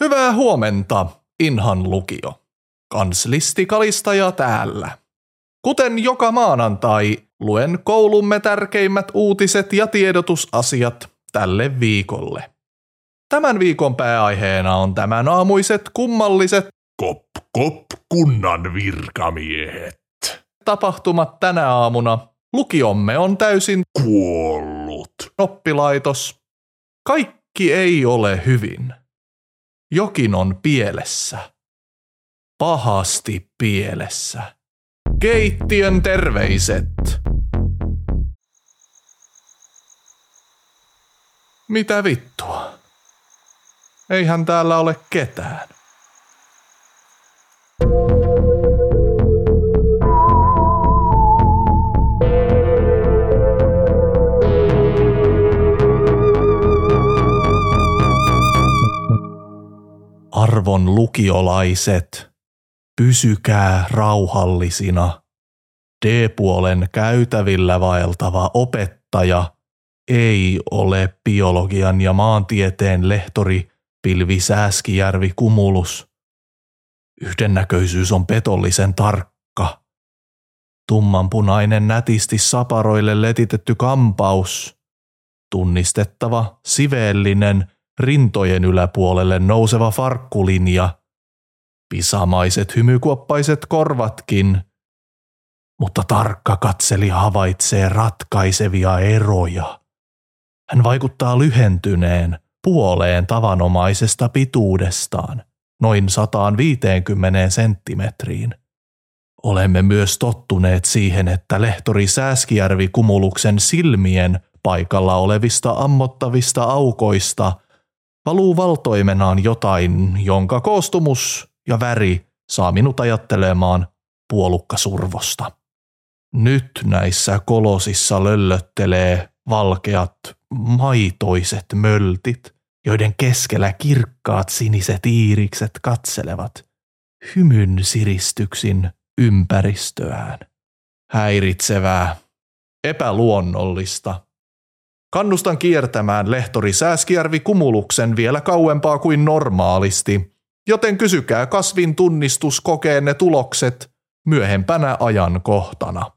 Hyvää huomenta, Inhan lukio. Kanslisti Kalistaja täällä. Kuten joka maanantai, luen koulumme tärkeimmät uutiset ja tiedotusasiat tälle viikolle. Tämän viikon pääaiheena on tämän aamuiset kummalliset Kop, kop, kunnan virkamiehet. tapahtumat tänä aamuna. Lukiomme on täysin Kuollut. oppilaitos. Kaikki ei ole hyvin. Jokin on pielessä. Pahasti pielessä. Keittiön terveiset. Mitä vittua? Eihän täällä ole ketään. Arvon lukiolaiset, pysykää rauhallisina. D-puolen käytävillä vaeltava opettaja ei ole biologian ja maantieteen lehtori Pilvi Sääskijärvi Kumulus. Yhdennäköisyys on petollisen tarkka. Tummanpunainen nätisti saparoille letitetty kampaus. Tunnistettava, siveellinen – rintojen yläpuolelle nouseva farkkulinja, pisamaiset hymykuoppaiset korvatkin, mutta tarkka katseli havaitsee ratkaisevia eroja. Hän vaikuttaa lyhentyneen puoleen tavanomaisesta pituudestaan, noin 150 senttimetriin. Olemme myös tottuneet siihen, että lehtori Sääskijärvi Kumuluksen silmien paikalla olevista ammottavista aukoista – valuu valtoimenaan jotain, jonka koostumus ja väri saa minut ajattelemaan puolukkasurvosta. Nyt näissä kolosissa löllöttelee valkeat, maitoiset möltit, joiden keskellä kirkkaat siniset iirikset katselevat hymyn siristyksin ympäristöään. Häiritsevää, epäluonnollista – Kannustan kiertämään lehtori Sääskijärvi Kumuluksen vielä kauempaa kuin normaalisti, joten kysykää kasvin tunnistuskokeenne tulokset myöhempänä ajankohtana.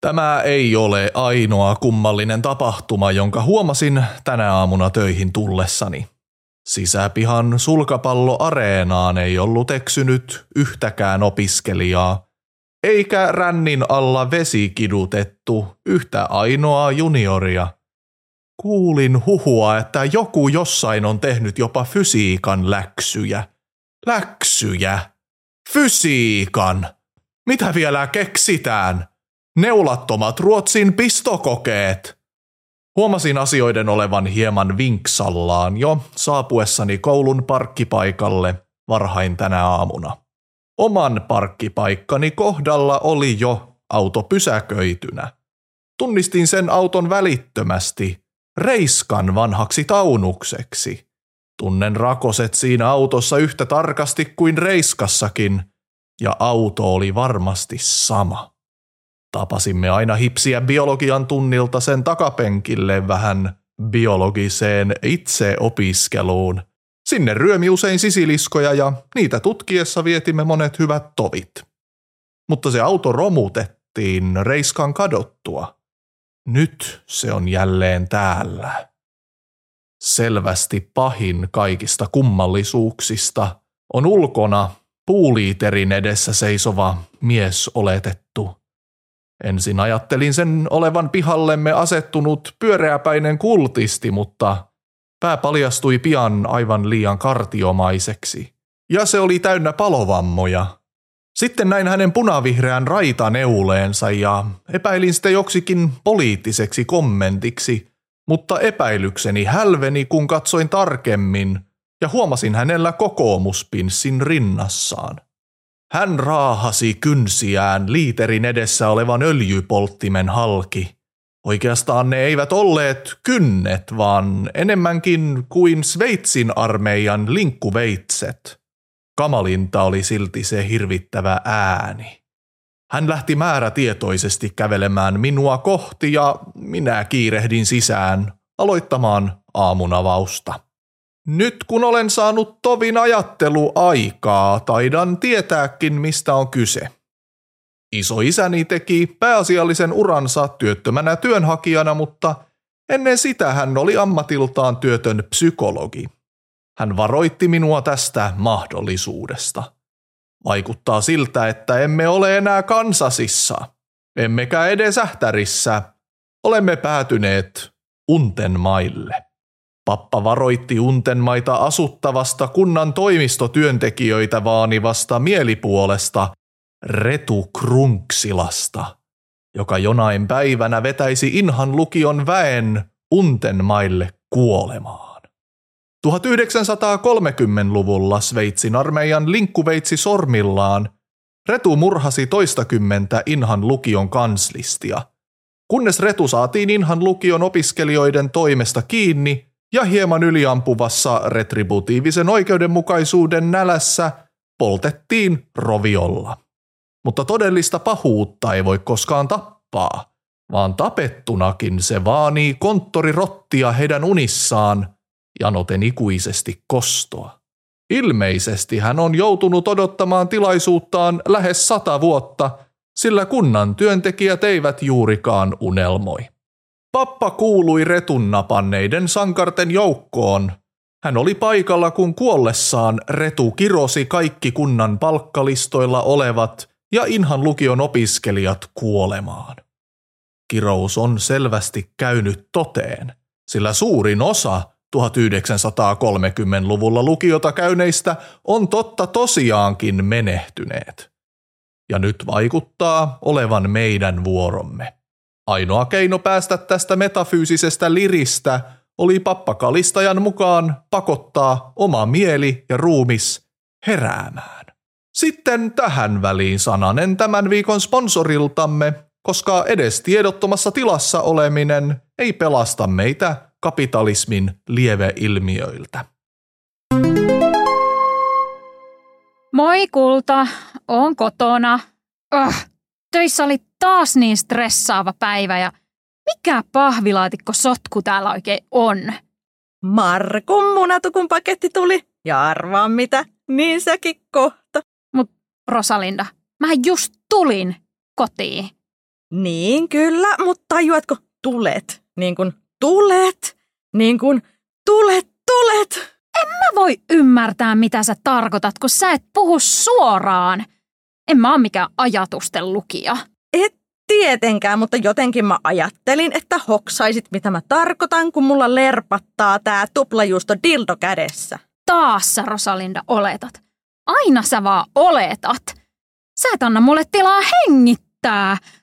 Tämä ei ole ainoa kummallinen tapahtuma, jonka huomasin tänä aamuna töihin tullessani. Sisäpihan sulkapalloareenaan ei ollut eksynyt yhtäkään opiskelijaa, eikä rännin alla vesikidutettu yhtä ainoaa junioria – Kuulin huhua, että joku jossain on tehnyt jopa fysiikan läksyjä. Läksyjä? Fysiikan? Mitä vielä keksitään? Neulattomat Ruotsin pistokokeet. Huomasin asioiden olevan hieman vinksallaan jo saapuessani koulun parkkipaikalle varhain tänä aamuna. Oman parkkipaikkani kohdalla oli jo auto pysäköitynä. Tunnistin sen auton välittömästi – Reiskan vanhaksi taunukseksi. Tunnen rakoset siinä autossa yhtä tarkasti kuin Reiskassakin, ja auto oli varmasti sama. Tapasimme aina hipsiä biologian tunnilta sen takapenkille vähän biologiseen itseopiskeluun. Sinne ryömi usein sisiliskoja ja niitä tutkiessa vietimme monet hyvät tovit. Mutta se auto romutettiin Reiskan kadottua. Nyt se on jälleen täällä. Selvästi pahin kaikista kummallisuuksista on ulkona puuliiterin edessä seisova mies oletettu. Ensin ajattelin sen olevan pihallemme asettunut pyöreäpäinen kultisti, mutta pää paljastui pian aivan liian kartiomaiseksi. Ja se oli täynnä palovammoja, sitten näin hänen punavihreän raitaneuleensa ja epäilin sitä joksikin poliittiseksi kommentiksi, mutta epäilykseni hälveni, kun katsoin tarkemmin ja huomasin hänellä kokoomuspinssin rinnassaan. Hän raahasi kynsiään liiterin edessä olevan öljypolttimen halki. Oikeastaan ne eivät olleet kynnet, vaan enemmänkin kuin Sveitsin armeijan linkkuveitset – Kamalinta oli silti se hirvittävä ääni. Hän lähti määrätietoisesti kävelemään minua kohti ja minä kiirehdin sisään aloittamaan aamunavausta. Nyt kun olen saanut tovin ajatteluaikaa, taidan tietääkin, mistä on kyse. Isoisäni teki pääasiallisen uransa työttömänä työnhakijana, mutta ennen sitä hän oli ammatiltaan työtön psykologi. Hän varoitti minua tästä mahdollisuudesta. Vaikuttaa siltä, että emme ole enää kansasissa, emmekä edes ähtärissä. Olemme päätyneet unten maille. Pappa varoitti untenmaita asuttavasta kunnan toimistotyöntekijöitä vaanivasta mielipuolesta Retu Krunksilasta, joka jonain päivänä vetäisi Inhan lukion väen untenmaille kuolemaan. 1930-luvulla Sveitsin armeijan linkkuveitsi sormillaan Retu murhasi toistakymmentä Inhan lukion kanslistia, kunnes Retu saatiin Inhan lukion opiskelijoiden toimesta kiinni ja hieman yliampuvassa retributiivisen oikeudenmukaisuuden nälässä poltettiin roviolla. Mutta todellista pahuutta ei voi koskaan tappaa, vaan tapettunakin se vaanii konttorirottia heidän unissaan janoten ikuisesti kostoa. Ilmeisesti hän on joutunut odottamaan tilaisuuttaan lähes sata vuotta, sillä kunnan työntekijät eivät juurikaan unelmoi. Pappa kuului retunnapanneiden sankarten joukkoon. Hän oli paikalla, kun kuollessaan Retu kirosi kaikki kunnan palkkalistoilla olevat ja Inhan lukion opiskelijat kuolemaan. Kirous on selvästi käynyt toteen, sillä suurin osa 1930-luvulla lukiota käyneistä on totta tosiaankin menehtyneet. Ja nyt vaikuttaa olevan meidän vuoromme. Ainoa keino päästä tästä metafyysisestä liristä oli pappakalistajan mukaan pakottaa oma mieli ja ruumis heräämään. Sitten tähän väliin sananen tämän viikon sponsoriltamme, koska edes tiedottomassa tilassa oleminen ei pelasta meitä kapitalismin lieveilmiöiltä. Moi kulta, on kotona. Oh, töissä oli taas niin stressaava päivä ja mikä pahvilaatikko sotku täällä oikein on? Markun munatukun paketti tuli ja arvaa mitä, niin säkin kohta. Mut Rosalinda, mä just tulin kotiin. Niin kyllä, mutta tajuatko, tulet, niin kuin tulet, niin kuin tulet, tulet. En mä voi ymmärtää, mitä sä tarkoitat, kun sä et puhu suoraan. En mä oo mikään ajatusten lukija. Et tietenkään, mutta jotenkin mä ajattelin, että hoksaisit, mitä mä tarkoitan, kun mulla lerpattaa tää tuplajuusto dildo kädessä. Taas sä, Rosalinda, oletat. Aina sä vaan oletat. Sä et anna mulle tilaa hengittää.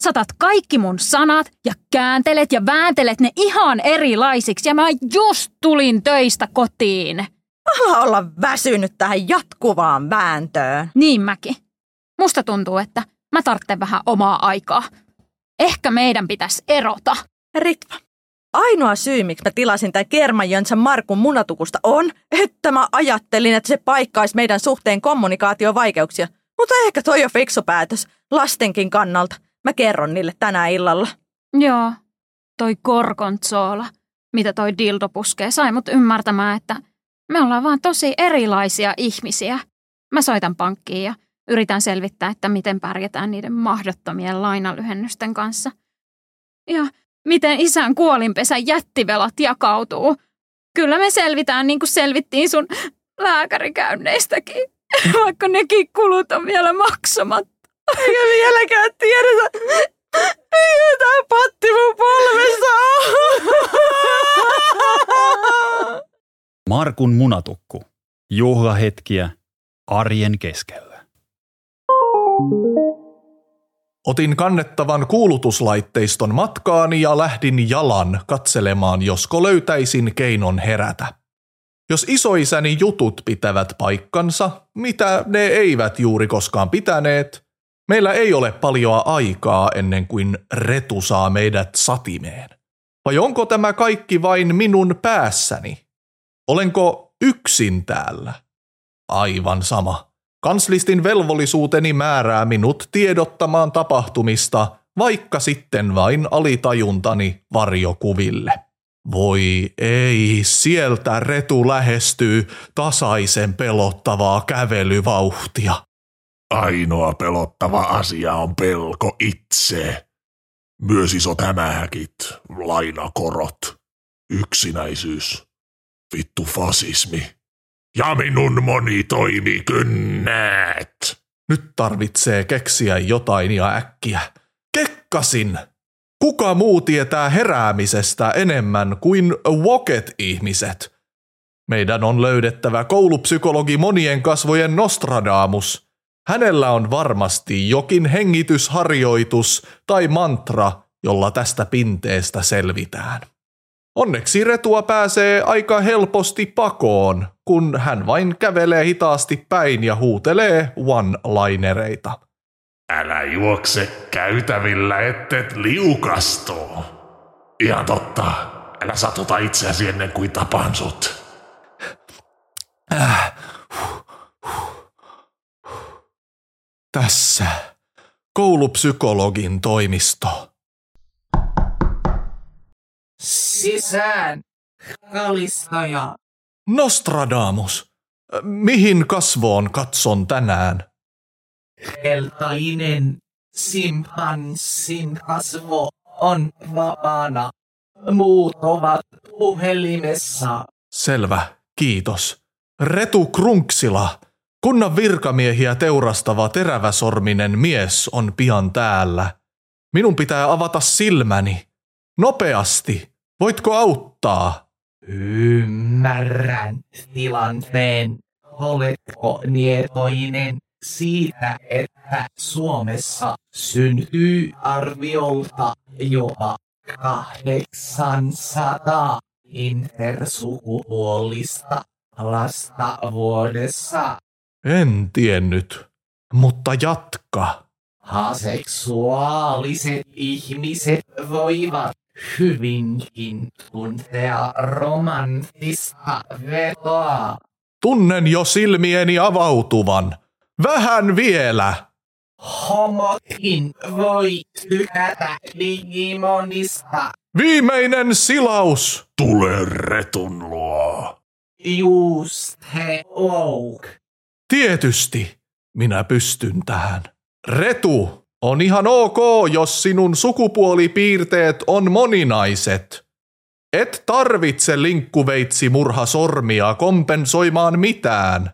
Satat kaikki mun sanat ja kääntelet ja vääntelet ne ihan erilaisiksi ja mä just tulin töistä kotiin. Ala olla väsynyt tähän jatkuvaan vääntöön. Niin mäkin. Musta tuntuu, että mä tarvitsen vähän omaa aikaa. Ehkä meidän pitäisi erota. Ritva, ainoa syy, miksi mä tilasin tämän Kermajönsän Markun munatukusta on, että mä ajattelin, että se paikkaisi meidän suhteen kommunikaatiovaikeuksia. Mutta ehkä toi on fiksu päätös, lastenkin kannalta. Mä kerron niille tänään illalla. Joo, toi korkontsoola, mitä toi dildo puskee, sai mut ymmärtämään, että me ollaan vaan tosi erilaisia ihmisiä. Mä soitan pankkiin ja yritän selvittää, että miten pärjätään niiden mahdottomien lainalyhennysten kanssa. Ja miten isän kuolinpesän jättivelat jakautuu. Kyllä me selvitään niin kuin selvittiin sun lääkärikäynneistäkin, vaikka nekin kulut on vielä maksamatta. Eikä vieläkään tiedetä, mikä tää patti mun polvessa on. Markun munatukku. Juhlahetkiä arjen keskellä. Otin kannettavan kuulutuslaitteiston matkaani ja lähdin jalan katselemaan, josko löytäisin keinon herätä. Jos isoisäni jutut pitävät paikkansa, mitä ne eivät juuri koskaan pitäneet, meillä ei ole paljoa aikaa ennen kuin Retu saa meidät satimeen. Vai onko tämä kaikki vain minun päässäni? Olenko yksin täällä? Aivan sama. Kanslistin velvollisuuteni määrää minut tiedottamaan tapahtumista, vaikka sitten vain alitajuntani varjokuville. Voi ei, sieltä Retu lähestyy tasaisen pelottavaa kävelyvauhtia. Ainoa pelottava asia on pelko itse. Myös isot hämähäkit, lainakorot, yksinäisyys, vittu fasismi ja minun monitoimikynnät. Nyt tarvitsee keksiä jotain ja äkkiä. Kekkasin! Kuka muu tietää heräämisestä enemmän kuin Woket-ihmiset? Meidän on löydettävä koulupsykologi monien kasvojen Nostradamus. Hänellä on varmasti jokin hengitysharjoitus tai mantra, jolla tästä pinteestä selvitään. Onneksi Retua pääsee aika helposti pakoon, kun hän vain kävelee hitaasti päin ja huutelee one-linereita. Älä juokse käytävillä, ettet liukastu. Ihan totta. Älä satuta itseäsi ennen kuin tapaan sut. Tässä koulupsykologin toimisto. Sisään, kalistaja. Nostradamus, mihin kasvoon katson tänään? Keltainen simpanssin kasvo on vapaana. Muut ovat puhelimessa. Selvä, kiitos. Retu Krunksila, kunnan virkamiehiä teurastava teräväsorminen mies on pian täällä. Minun pitää avata silmäni. Nopeasti. Voitko auttaa? Ymmärrän tilanteen. Oletko nietoinen siitä, että Suomessa syntyy arviolta jopa 800 intersukupuolista lasta vuodessa. En tiennyt, mutta jatka. Aseksuaaliset ihmiset voivat hyvinkin tuntea romanttista vetoa. Tunnen jo silmieni avautuvan. Vähän vielä. Homotkin voi tykätä Digimonista. Viimeinen silaus. Tule retun luo. Just he ouk. Tietysti minä pystyn tähän. Retu, on ihan ok, jos sinun sukupuolipiirteet on moninaiset. Et tarvitse linkkuveitsi murha sormia kompensoimaan mitään.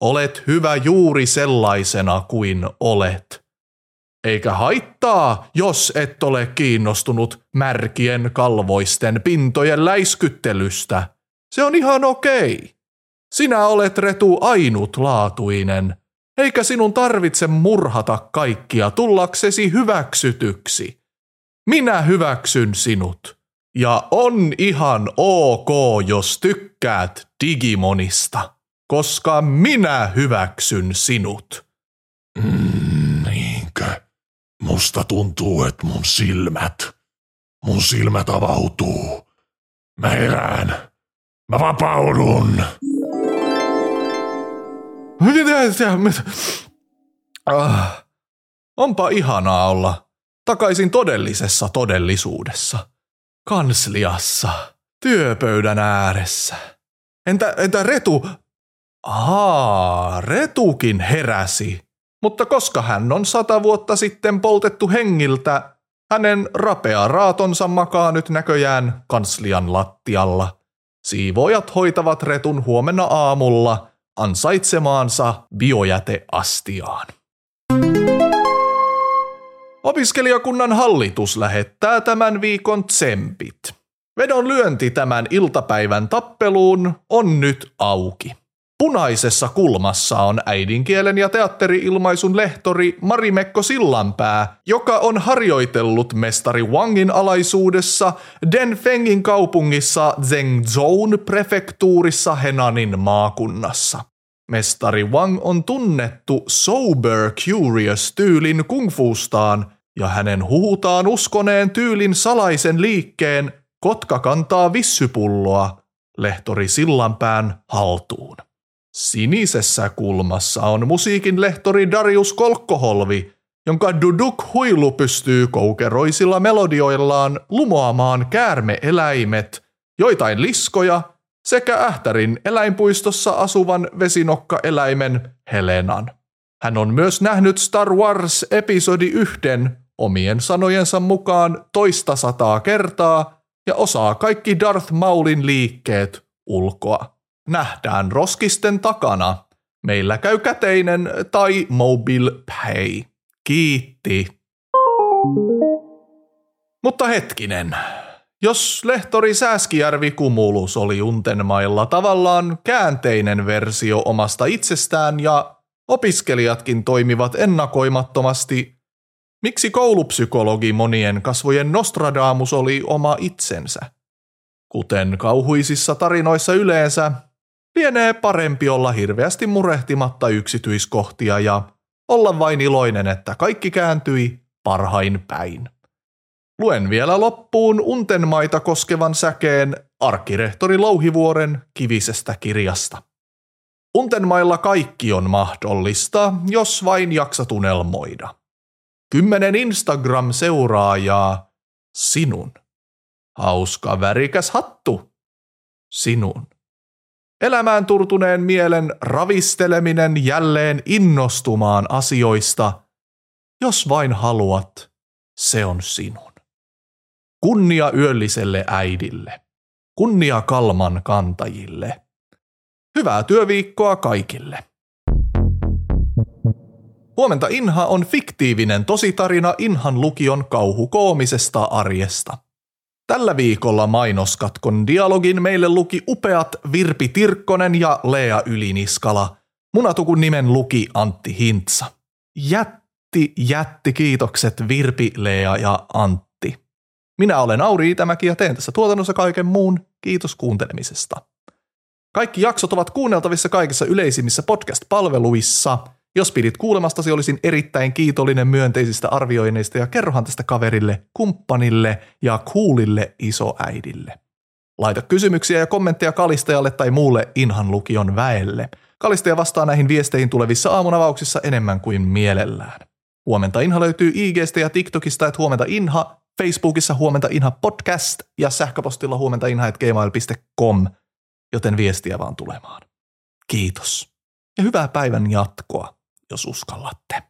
Olet hyvä juuri sellaisena kuin olet. Eikä haittaa, jos et ole kiinnostunut märkien kalvoisten pintojen läiskyttelystä. Se on ihan okei. Sinä olet Retu ainutlaatuinen, eikä sinun tarvitse murhata kaikkia tullaksesi hyväksytyksi. Minä hyväksyn sinut. Ja on ihan ok, jos tykkäät Digimonista, koska minä hyväksyn sinut. Mm, niinkö? Musta tuntuu, että mun silmät, mun silmät avautuu. Mä herään. Mä vapaudun. Mitä? Mitä? Ah, onpa ihanaa olla takaisin todellisessa todellisuudessa. Kansliassa, työpöydän ääressä. Entä, entä Retu? Aa, Retukin heräsi. Mutta koska hän on sata vuotta sitten poltettu hengiltä, hänen rapea raatonsa makaa nyt näköjään kanslian lattialla. Siivoojat hoitavat Retun huomenna aamulla ansaitsemaansa biojäteastiaan. Opiskelijakunnan hallitus lähettää tämän viikon tsempit. Vedon lyönti tämän iltapäivän tappeluun on nyt auki. Punaisessa kulmassa on äidinkielen ja teatteriilmaisun lehtori Marimekko Sillanpää, joka on harjoitellut mestari Wangin alaisuudessa Denfengin kaupungissa Zhengzhoun prefektuurissa Henanin maakunnassa. Mestari Wang on tunnettu sober curious tyylin kungfuustaan ja hänen huhutaan uskoneen tyylin salaisen liikkeen Kotka kantaa vissypulloa lehtori Sillanpään haltuun. Sinisessä kulmassa on musiikin lehtori Darius Kolkkoholvi, jonka Duduk huilu pystyy koukeroisilla melodioillaan lumoamaan käärmeeläimet joitain liskoja sekä Ähtärin eläinpuistossa asuvan vesinokkaeläimen Helenan. Hän on myös nähnyt Star Wars episodi yhden omien sanojensa mukaan toista sataa kertaa ja osaa kaikki Darth Maulin liikkeet ulkoa. Nähdään roskisten takana. Meillä käy käteinen tai mobile pay. Kiitti. Mutta hetkinen. Jos lehtori Sääskijärvi Kumulus oli Untenmailla tavallaan käänteinen versio omasta itsestään ja opiskelijatkin toimivat ennakoimattomasti, miksi koulupsykologi monien kasvojen Nostradamus oli oma itsensä? Kuten kauhuisissa tarinoissa yleensä, lienee parempi olla hirveästi murehtimatta yksityiskohtia ja olla vain iloinen, että kaikki kääntyi parhain päin. Luen vielä loppuun Untenmaita koskevan säkeen arkkirehtori Louhivuoren kivisestä kirjasta. Untenmailla kaikki on mahdollista, jos vain jaksat unelmoida. Kymmenen Instagram-seuraajaa, sinun. Hauska värikäs hattu, sinun. Elämään turtuneen mielen ravisteleminen jälleen innostumaan asioista, jos vain haluat, se on sinun. Kunnia yölliselle äidille. Kunnia Kalman kantajille. Hyvää työviikkoa kaikille. Huomenta Inha on fiktiivinen tositarina Inhan lukion kauhukoomisesta arjesta. Tällä viikolla mainoskatkon dialogin meille luki upeat Virpi Tirkkonen ja Lea Yliniskala. Munatukun nimen luki Antti Hintsa. Jätti, jätti kiitokset Virpi, Lea ja Antti. Minä olen Auri Itämäki ja teen tässä tuotannossa kaiken muun. Kiitos kuuntelemisesta. Kaikki jaksot ovat kuunneltavissa kaikissa yleisimmissä podcast-palveluissa. Jos pidit kuulemastasi, olisin erittäin kiitollinen myönteisistä arvioinneista ja kerrohan tästä kaverille, kumppanille ja kuulille isoäidille. Laita kysymyksiä ja kommentteja Kalistajalle tai muulle Inhan lukion väelle. Kalistaja vastaa näihin viesteihin tulevissa aamunavauksissa enemmän kuin mielellään. Huomenta Inha löytyy IGstä ja TikTokista, että huomenta Inha Facebookissa huomenta Inha podcast ja sähköpostilla huomenta inha.gmail.com, joten viestiä vaan tulemaan. Kiitos ja hyvää päivän jatkoa, jos uskallatte.